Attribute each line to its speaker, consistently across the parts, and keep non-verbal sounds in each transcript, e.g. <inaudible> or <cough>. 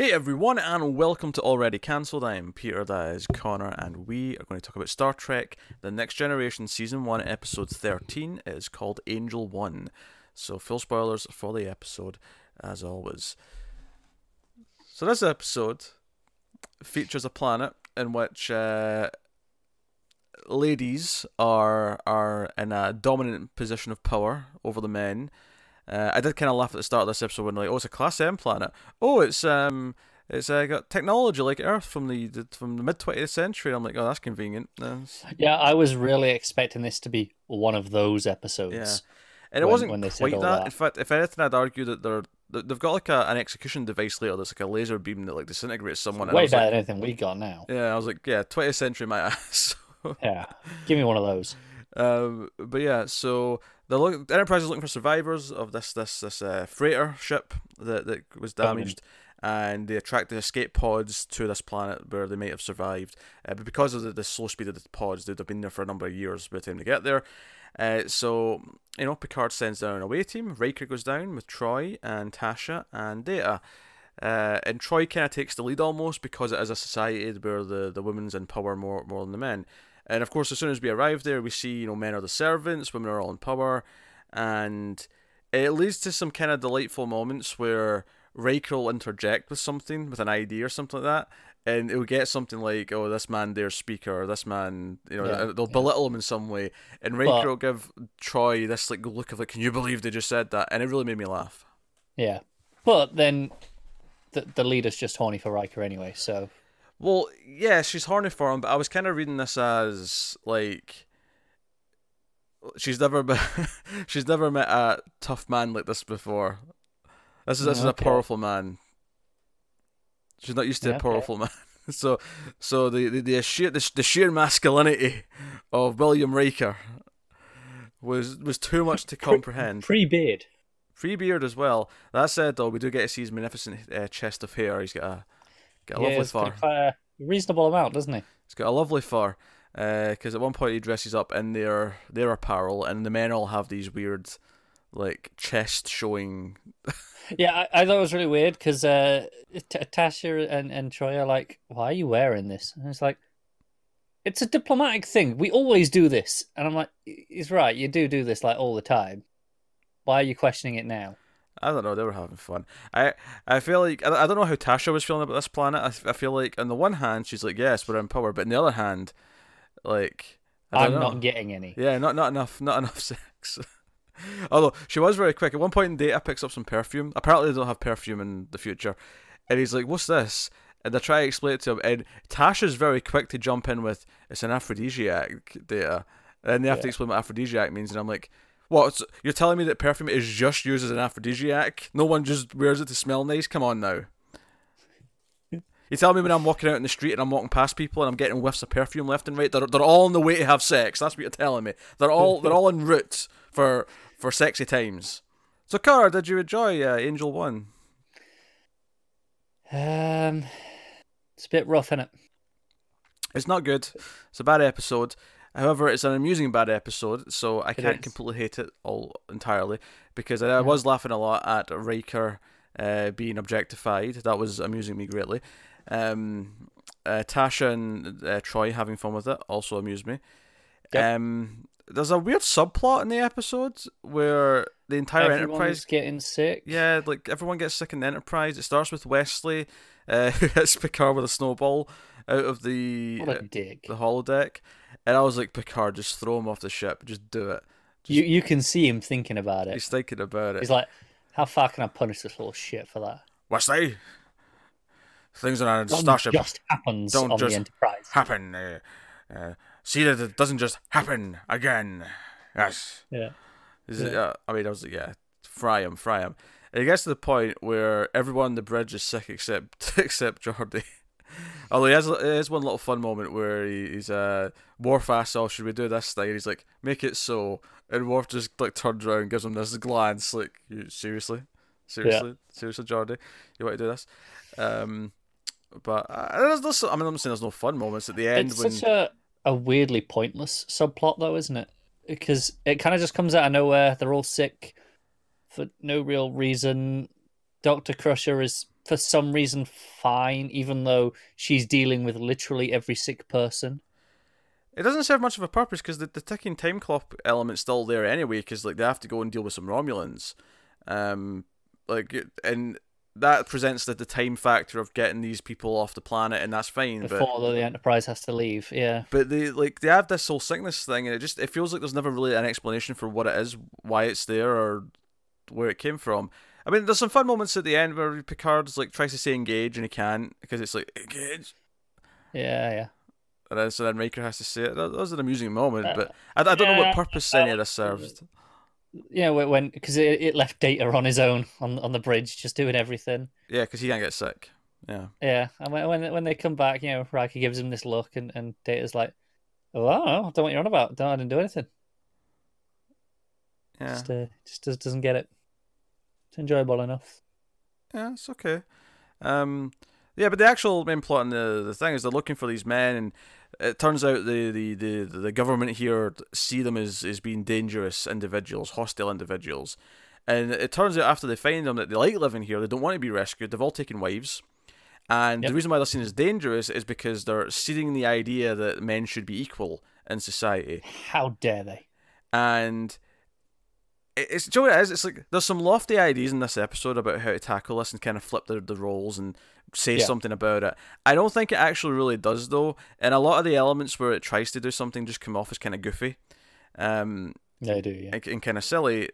Speaker 1: Hey everyone, and welcome to Already Cancelled. I am Peter, that is Connor, and we are going to talk about Star Trek The Next Generation Season 1, Episode 13. It is called Angel One. So, full spoilers for the episode, as always. So, this episode features a planet in which uh, ladies are are in a dominant position of power over the men. Uh, I did kind of laugh at the start of this episode when like, oh, it's a Class M planet. Oh, it's um, it's uh, got technology like Earth from the, the from the mid twentieth century. I'm like, oh, that's convenient. That's...
Speaker 2: Yeah, I was really expecting this to be one of those episodes.
Speaker 1: Yeah, and it
Speaker 2: when-
Speaker 1: wasn't
Speaker 2: when they
Speaker 1: quite that.
Speaker 2: that.
Speaker 1: In fact, if anything, I'd argue that they're they've got like a, an execution device later that's like a laser beam that like disintegrates someone.
Speaker 2: Way better
Speaker 1: like,
Speaker 2: than anything we got now.
Speaker 1: yeah, I was like, yeah, twentieth century, my <laughs> ass.
Speaker 2: Yeah, give me one of those. <laughs>
Speaker 1: Um, but yeah, so the look, the Enterprise is looking for survivors of this this this uh, freighter ship that that was damaged, and they attract the escape pods to this planet where they might have survived. Uh, but because of the, the slow speed of the pods, they'd have been there for a number of years by the time they get there. Uh, so you know, Picard sends down an away team. Riker goes down with Troi and Tasha and Data. Uh, and Troi kind of takes the lead almost because it is a society where the, the women's in power more more than the men. And of course, as soon as we arrive there, we see you know men are the servants, women are all in power, and it leads to some kind of delightful moments where Riker will interject with something, with an idea or something like that, and it'll get something like, "Oh, this man there's speaker," or "This man," you know,
Speaker 2: Yeah,
Speaker 1: they'll
Speaker 2: yeah.
Speaker 1: belittle him in some way, and Riker
Speaker 2: But-
Speaker 1: will give Troi this like look of like, "Can you believe they just said that?" And it really made me laugh.
Speaker 2: Yeah, but then the the leader's just horny for Riker anyway. So
Speaker 1: Well, yeah, she's horny for him, but I was kind of reading this as like she's never <laughs> been, she's never met a tough man like this before. This is this is a powerful man. She's not used to
Speaker 2: Yeah,
Speaker 1: a
Speaker 2: okay.
Speaker 1: powerful man. <laughs> So, so the the the sheer the, the sheer masculinity of William Riker was was too much to <laughs> comprehend.
Speaker 2: pre beard.
Speaker 1: Free beard as well. That said, though, we do get to see his magnificent uh, chest of hair. He's got a got a
Speaker 2: Yeah,
Speaker 1: lovely fur.
Speaker 2: a reasonable amount, doesn't he?
Speaker 1: He's got a lovely fur. Because at one point he dresses up in their their apparel, and the men all have these weird, like chest showing. <laughs>
Speaker 2: Yeah, I, I thought it was really weird because uh, T- Tasha and, and Troi are like, "Why are you wearing this?" And it's like, "It's a diplomatic thing. We always do this." And I'm like, "He's right. You do do this like all the time. Why are you questioning it now?"
Speaker 1: I don't know. They were having fun. I I feel like I, I don't know how Tasha was feeling about this planet. I, I feel like on the one hand she's like, yes, we're in power, but on the other hand, like I know.
Speaker 2: not getting any.
Speaker 1: Yeah, not not enough, not enough <laughs> sex. Although she was very quick. At one point in Data picks up some perfume. Apparently they don't have perfume in the future. And he's like, What's this? And they try to explain it to him. And Tasha's very quick to jump in with it's an aphrodisiac Data. And they have to explain what aphrodisiac means. And I'm like, What? You're telling me that perfume is just used as an aphrodisiac? No one just wears it to smell nice? Come on now. You tell me when I'm walking out in the street and I'm walking past people and I'm getting whiffs of perfume left and right, they're, they're all on the way to have sex. That's what you're telling me. They're all they're all en route for for sexy times. So, Cara, did you enjoy uh, Angel One?
Speaker 2: Um, it's a bit rough, isn't it?
Speaker 1: It's not good. It's a bad episode. However, it's an amusing bad episode, so I
Speaker 2: It
Speaker 1: can't
Speaker 2: is.
Speaker 1: completely hate it all entirely because I, I was laughing a lot at Riker uh, being objectified. That was amusing me greatly. Um, uh, Tasha and uh, Troi having fun with it also amused me.
Speaker 2: Yep.
Speaker 1: Um, there's a weird subplot in the episode where the entire
Speaker 2: Everyone's
Speaker 1: Enterprise
Speaker 2: getting sick.
Speaker 1: yeah, like everyone gets sick in the Enterprise. It starts with Wesley, uh, <laughs> who hits Picard with a snowball out of the uh, the holodeck, and I was like, Picard, just throw him off the ship, just do it. Just,
Speaker 2: You you can see him thinking about it.
Speaker 1: he's thinking about it.
Speaker 2: He's like, "How far can I punish this little shit for that?"
Speaker 1: Wesley, things on a
Speaker 2: That
Speaker 1: starship
Speaker 2: just happens
Speaker 1: Don't
Speaker 2: on
Speaker 1: just
Speaker 2: the Enterprise.
Speaker 1: happen. Uh, uh, see that it doesn't just happen again. Yes.
Speaker 2: Yeah.
Speaker 1: Is it, uh, I mean, I was like, yeah, fry him, fry him. And it gets to the point where everyone on the bridge is sick except <laughs> except Geordi. Although he has, he has one little fun moment where he, he's uh Worf asks, "Oh, should we do this thing?" And he's like, "Make it so," and Worf just like turns around, and gives him this glance, like, "You seriously, seriously, seriously, Geordi, you want to do this?" Um, but uh, there's, there's, I mean, I'm not saying there's no fun moments at the end
Speaker 2: It's
Speaker 1: when
Speaker 2: such a, a weirdly pointless subplot, though, isn't it? Because it kind of just comes out of nowhere. They're all sick for no real reason. Doctor Crusher is for some reason fine, even though she's dealing with literally every sick person.
Speaker 1: It doesn't serve much of a purpose because the, the ticking time clock element's still there anyway. Because like they have to go and deal with some Romulans, um, like and that presents the, the time factor of getting these people off the planet, and that's fine.
Speaker 2: Before
Speaker 1: but,
Speaker 2: the Enterprise has to leave, yeah.
Speaker 1: But they like they have this whole sickness thing, and it just it feels like there's never really an explanation for what it is, why it's there, or where it came from. I mean, there's some fun moments at the end where Picard's like tries to say engage and he can't because it's like engage.
Speaker 2: Yeah, yeah.
Speaker 1: And then so then Riker has to say it. That, that was an amusing moment, uh, but I, I don't yeah, know what purpose any of this serves.
Speaker 2: Yeah, when because it, it left Data on his own on on the bridge, just doing everything.
Speaker 1: Yeah, because he can't get sick. Yeah.
Speaker 2: Yeah, and when when when they come back, you know, Riker gives him this look, and and Data's like, "Oh, I don't know, I don't know what you're on about. Don't I didn't do anything."
Speaker 1: Yeah.
Speaker 2: Just uh, just doesn't get it. It's enjoyable enough.
Speaker 1: Yeah, it's okay. Um, yeah, but the actual main plot and the the thing is they're looking for these men, and it turns out the the, the, the government here see them as, as being dangerous individuals, hostile individuals. And it turns out after they find them that they like living here, they don't want to be rescued, they've all taken wives. And yep. the reason why they're seen as dangerous is because they're seeding the idea that men should be equal in society.
Speaker 2: How dare they?
Speaker 1: And it's Joe. It is. It's like there's some lofty ideas in this episode about how to tackle this and kind of flip the, the roles and say yeah. something about it. I don't think it actually really does though, and a lot of the elements where it tries to do something just come off as kind of goofy. Um,
Speaker 2: yeah, I do. Yeah,
Speaker 1: and, and kind of silly.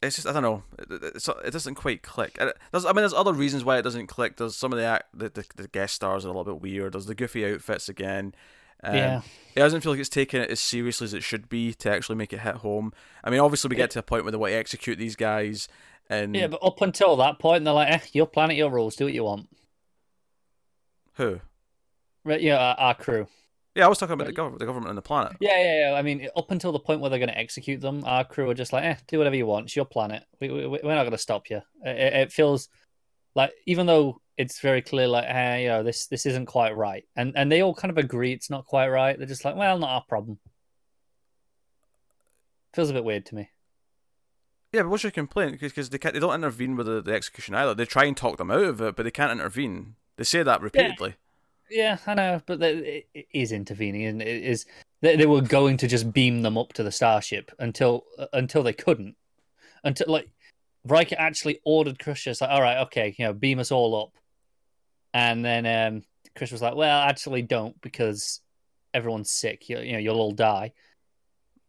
Speaker 1: It's just I don't know. It, it doesn't quite click. There's, I mean, there's other reasons why it doesn't click. There's some of the, act, the, the the guest stars are a little bit weird. There's the goofy outfits again. Um, yeah. It doesn't feel like it's taking it as seriously as it should be to actually make it hit home. I mean, obviously, we get to a point where they want to execute these guys. And
Speaker 2: yeah, but up until that point, they're like, eh, your planet, your rules, do what you want.
Speaker 1: Who?
Speaker 2: Right, yeah, our, our crew.
Speaker 1: Yeah, I was talking about the government, the government and the planet.
Speaker 2: Yeah, yeah, yeah. I mean, up until the point where they're going to execute them, our crew are just like, eh, do whatever you want. It's your planet. We, we, we're not going to stop you. It, it feels like, even though it's very clear like hey you know this this isn't quite right. And and they all kind of agree it's not quite right. They're just like well not our problem. Feels a bit weird to me.
Speaker 1: Yeah but what's your complaint? Because they, can't, they don't intervene with the, the execution either. They try and talk them out of it but they can't intervene. They say that repeatedly.
Speaker 2: Yeah, yeah i know but it is intervening and it is they, they were going to just beam them up to the starship until uh, until they couldn't. Until like Riker actually ordered Crusher, like, all right, okay, you know, beam us all up. And then um, Chris was like, "Well, actually, don't because everyone's sick. You, you know, you'll all die."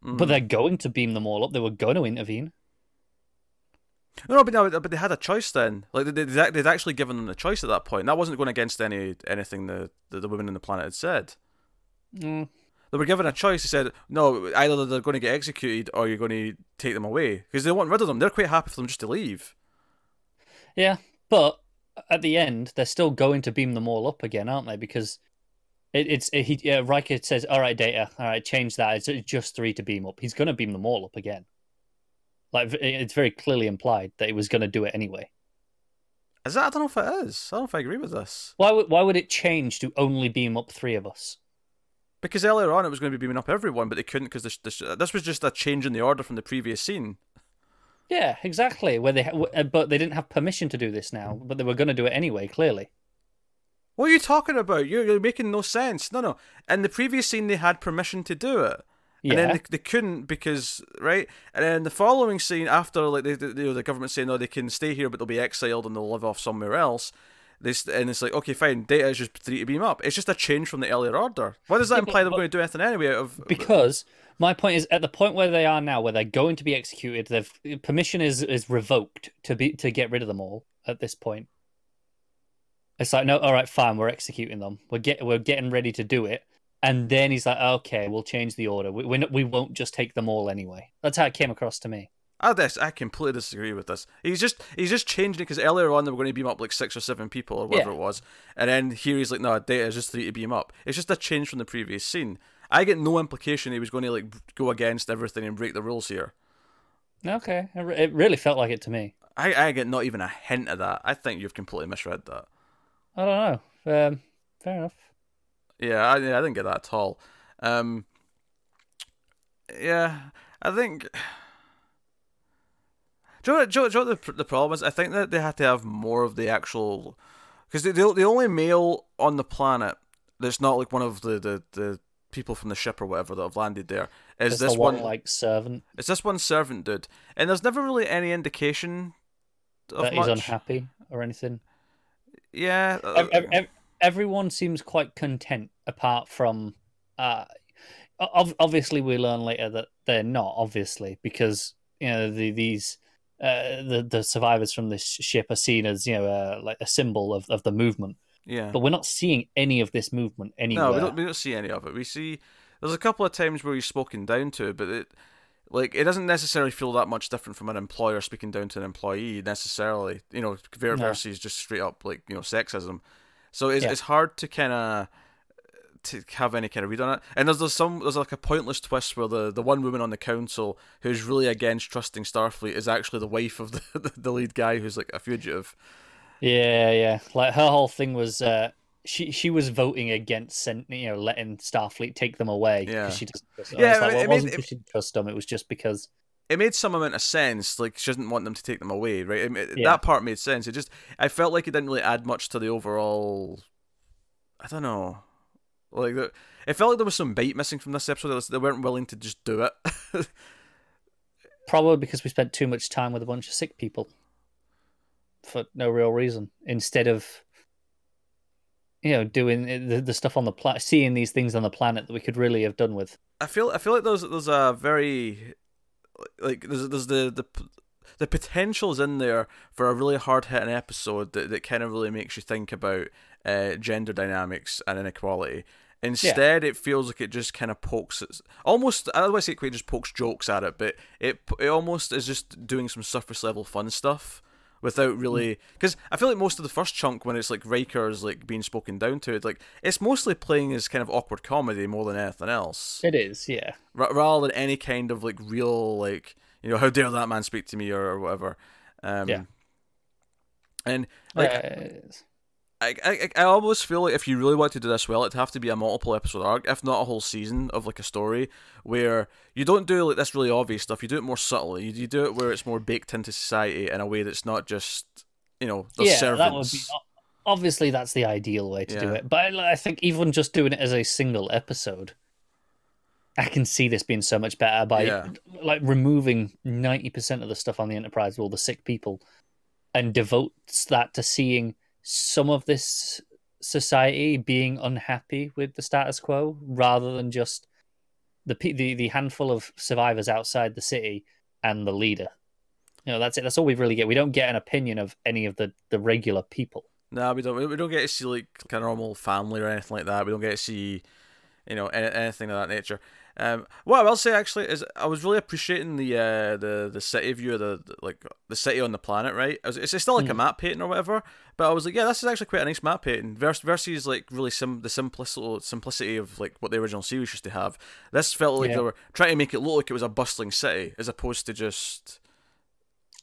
Speaker 2: Mm. But they're going to beam them all up. They were going to intervene.
Speaker 1: No, but no, but they had a choice then. Like they, they'd actually given them the choice at that point. That wasn't going against any anything the the, the women in the planet had said.
Speaker 2: Mm.
Speaker 1: They were given a choice. They said, no, either they're going to get executed or you're going to take them away because they want rid of them. They're quite happy for them just to leave.
Speaker 2: Yeah, but at the end, they're still going to beam them all up again, aren't they? Because it, it's it, he uh, Riker says, "All right, Data, all right, change that. It's just three to beam up." He's going to beam them all up again. Like it's very clearly implied that he was going to do it anyway.
Speaker 1: Is that? I don't know if it is. I don't know if I agree with this.
Speaker 2: Why would Why would it change to only beam up three of us?
Speaker 1: Because earlier on it was going to be beaming up everyone, but they couldn't because this, this, this was just a change in the order from the previous scene.
Speaker 2: Yeah, exactly. Where they, uh, but they didn't have permission to do this now, but they were going to do it anyway. Clearly.
Speaker 1: What are you talking about? You're, you're making no sense. No, no. In the previous scene, they had permission to do it. Yeah. And then they, they couldn't because right, and then the following scene after like the, the, you know, the government saying no they can stay here but they'll be exiled and they'll live off somewhere else. This and it's like okay fine Data is just three to beam up. It's just a change from the earlier order. Why does that imply they're going to do anything anyway? Of
Speaker 2: because my point is at the point where they are now, where they're going to be executed, they've permission is is revoked to be to get rid of them all at this point. It's like no, all right, fine, we're executing them. We're get we're getting ready to do it, and then he's like, okay, we'll change the order. We we, we won't just take them all anyway. That's how it came across to me.
Speaker 1: I this I completely disagree with this. He's just he's just changing it because earlier on they were going to beam up like six or seven people or whatever yeah. it was, and then here he's like, no, Data is just three to beam up. It's just a change from the previous scene. I get no implication he was going to like go against everything and break the rules here.
Speaker 2: Okay, it really felt like it to me.
Speaker 1: I, I get not even a hint of that. I think you've completely misread that.
Speaker 2: I don't know. Um, fair enough.
Speaker 1: Yeah, I, I didn't get that at all. Um, yeah, I think Do you know, what, do you know, do you know what the the problem is? I think that they had to have more of the actual because the, the the only male on the planet that's not like one of the the, the people from the ship or whatever that have landed there is
Speaker 2: There's
Speaker 1: this
Speaker 2: one,
Speaker 1: one
Speaker 2: like servant
Speaker 1: It's this one servant dude, and there's never really any indication of
Speaker 2: that
Speaker 1: much.
Speaker 2: he's unhappy or anything.
Speaker 1: Yeah, uh,
Speaker 2: Ev- ev- ev- everyone seems quite content, apart from. Uh, ov- obviously, we learn later that they're not. Obviously, because you know the, these uh, the the survivors from this ship are seen as you know uh, like a symbol of, of the movement,
Speaker 1: yeah.
Speaker 2: but we're not seeing any of this movement anywhere.
Speaker 1: No, we don't. We don't see any of it. We see there's a couple of times where he's spoken down to, but it like it doesn't necessarily feel that much different from an employer speaking down to an employee necessarily. You know, ver-
Speaker 2: No.
Speaker 1: versus just straight up like you know sexism. So it's
Speaker 2: Yeah.
Speaker 1: it's hard to kind of to have any kind of read on it. And there's, there's some there's like a pointless twist where the, the one woman on the council who's really against trusting Starfleet is actually the wife of the <laughs> the lead guy who's like a fugitive.
Speaker 2: Yeah, yeah. Like her whole thing was uh, she she was voting against you know letting Starfleet take them away because
Speaker 1: Yeah.
Speaker 2: she doesn't. Trust them.
Speaker 1: Yeah,
Speaker 2: it's like, well, it
Speaker 1: mean,
Speaker 2: wasn't because she didn't trust them. It was just because
Speaker 1: it made some amount of sense. Like she doesn't want them to take them away, right? It, it-
Speaker 2: Yeah.
Speaker 1: That part made sense. It just I felt like it didn't really add much to the overall. I don't know. Like it felt like there was some bite missing from this episode. They weren't willing to just do it. <laughs>
Speaker 2: probably because we spent too much time with a bunch of sick people for no real reason instead of you know doing the, the stuff on the planet, seeing these things on the planet that we could really have done with.
Speaker 1: I feel I feel like there's there's a very like there's there's the the the potential's in there for a really hard hitting episode that, that kind of really makes you think about uh, gender dynamics and inequality. Instead, it feels like it just kind of pokes it, almost. I to say it quite just pokes jokes at it, but it it almost is just doing some surface level fun stuff without really because I feel like most of the first chunk when it's like Riker's like being spoken down to, it like it's mostly playing as kind of awkward comedy more than anything else
Speaker 2: It is, yeah.
Speaker 1: ra- rather than any kind of like real like you know how dare that man speak to me or, or whatever um
Speaker 2: Yeah.
Speaker 1: and like
Speaker 2: Uh,
Speaker 1: I, I I almost feel like if you really want to do this well it'd have to be a multiple episode arc if not a whole season of like a story where you don't do like this really obvious stuff you do it more subtly you, you do it where it's more baked into society in a way that's not just you know the
Speaker 2: yeah,
Speaker 1: servants
Speaker 2: that would be obviously that's the ideal way to do it. But I, I think even just doing it as a single episode, I can see this being so much better by
Speaker 1: Yeah.
Speaker 2: like removing ninety percent of the stuff on the Enterprise with all the sick people, and devotes that to seeing some of this society being unhappy with the status quo rather than just the the the handful of survivors outside the city and the leader. You know, that's it. That's all we really get. We don't get an opinion of any of the, the regular people.
Speaker 1: No, we don't. We don't get to see like a normal family or anything like that. We don't get to see, you know, any, anything of that nature. Um, what I will say actually is I was really appreciating the uh, the the city view of the, the like the city on the planet. Right, I was, it's it's still like a
Speaker 2: Mhm.
Speaker 1: matte painting or whatever, but I was like, yeah, this is actually quite a nice matte painting versus versus like really sim the simplicity simplicity of like what the original series used to have. This felt like
Speaker 2: Yeah.
Speaker 1: they were trying to make it look like it was a bustling city as opposed to just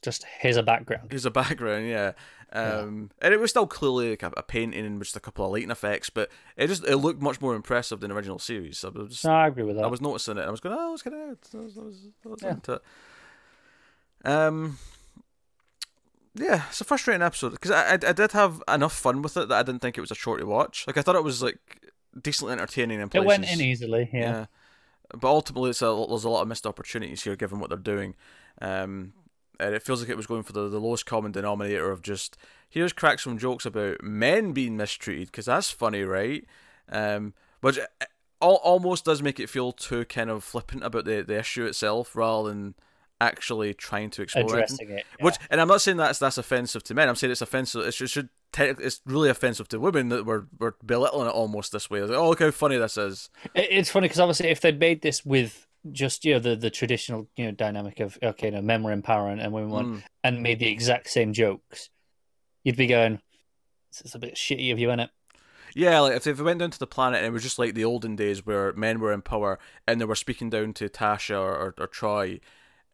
Speaker 2: Just here's a background.
Speaker 1: Here's a background, yeah. Um, and it was still clearly like a, a painting and just a couple of lighting effects, but it just it looked much more impressive than the original series. So I was,
Speaker 2: No, I agree with that.
Speaker 1: I was noticing it. I was going, oh, it's kind of, I was, I was, I was
Speaker 2: Yeah.
Speaker 1: into it. Um, yeah, it's a frustrating episode because I, I I did have enough fun with it that I didn't think it was a chore to watch. Like I thought it was like decently entertaining in
Speaker 2: it went in easily. Yeah.
Speaker 1: But ultimately, it's a, there's a lot of missed opportunities here, given what they're doing. Um, and it feels like it was going for the, the lowest common denominator of just here's cracks some jokes about men being mistreated because that's funny, right? Um, which al- almost does make it feel too kind of flippant about the, the issue itself rather than actually trying to explore.
Speaker 2: Addressing it. yeah.
Speaker 1: Which, and I'm not saying that's that's offensive to men. I'm saying it's offensive. It should, should it's really offensive to women that we're we're belittling it almost this way. Like, oh, look how funny this is.
Speaker 2: It's funny because obviously if they'd made this with just you know the, the traditional you know dynamic of okay, you know, men were in power and, and women weren't,
Speaker 1: Mm.
Speaker 2: and made the exact same jokes, you'd be going, "This is a bit shitty of you, innit?"
Speaker 1: Yeah, like if they went down to the planet and it was just like the olden days where men were in power and they were speaking down to Tasha or, or, or Troi,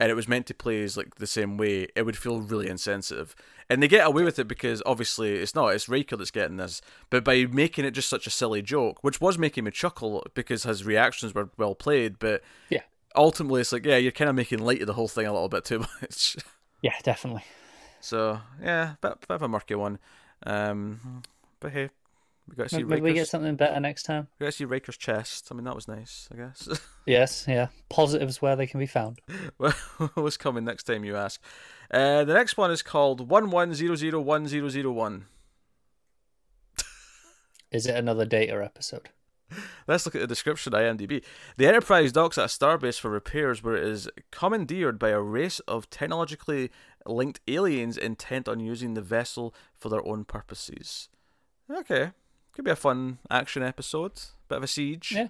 Speaker 1: and it was meant to play as like the same way, it would feel really insensitive. And they get away with it because obviously it's not, it's Riker that's getting this. But by making it just such a silly joke, which was making me chuckle because his reactions were well played, but
Speaker 2: Yeah.
Speaker 1: ultimately it's like, yeah, you're kind of making light of the whole thing a little bit too <laughs> much.
Speaker 2: Yeah, definitely.
Speaker 1: So yeah, bit, bit of a murky one. Um, but hey, we got to see
Speaker 2: Maybe we get something better next time.
Speaker 1: We got to see Riker's chest. I mean, that was nice, I guess. <laughs>
Speaker 2: yes, yeah. Positives where they can be found.
Speaker 1: well, <laughs> what's coming next time you ask? Uh, the next one is called one one zero zero one zero zero one. <laughs>
Speaker 2: Is it another Data episode?
Speaker 1: Let's look at the description IMDb. The Enterprise docks at a starbase for repairs where it is commandeered by a race of technologically linked aliens intent on using the vessel for their own purposes. Okay. Could be a fun action episode. Bit of a siege.
Speaker 2: Yeah.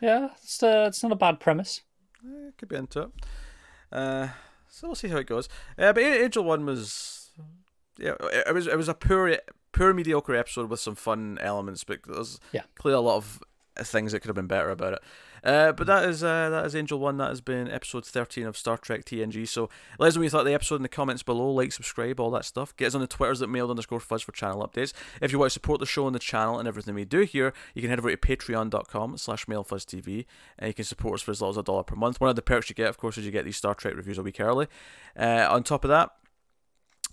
Speaker 2: Yeah, it's, uh, it's not a bad premise.
Speaker 1: Eh, could be into it. Uh, so we'll see how it goes. Uh, but Angel One was, yeah, it was it was a poor poor mediocre episode with some fun elements, but there's
Speaker 2: yeah.
Speaker 1: clearly a lot of things that could have been better about it. Uh, but that is uh, that is Angel One. That has been episode thirteen of Star Trek TNG. So let us know what you thought of the episode in the comments below. Like, subscribe, all that stuff. Get us on the Twitters at mailed underscore fuzz for channel updates. If you want to support the show and the channel and everything we do here, you can head over to patreon.com slash mailfuzztv and you can support us for as little as a dollar per month. One of the perks you get, of course, is you get these Star Trek reviews a week early. Uh, on top of that,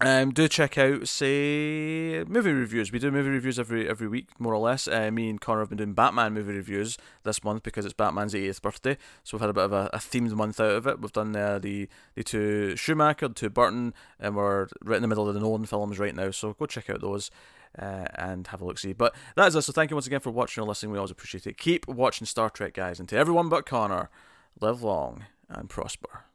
Speaker 1: um, do check out, say, movie reviews. We do movie reviews every every week, more or less. Uh, me and Connor have been doing Batman movie reviews this month because it's Batman's 80th birthday, so we've had a bit of a, a themed month out of it. We've done uh, the the two Schumacher, the two Burton, and we're right in the middle of the Nolan films right now. So go check out those. Uh, and have a look see. But that is us. So thank you once again for watching or listening. We always appreciate it. Keep watching Star Trek, guys. And to everyone but Connor, live long and prosper.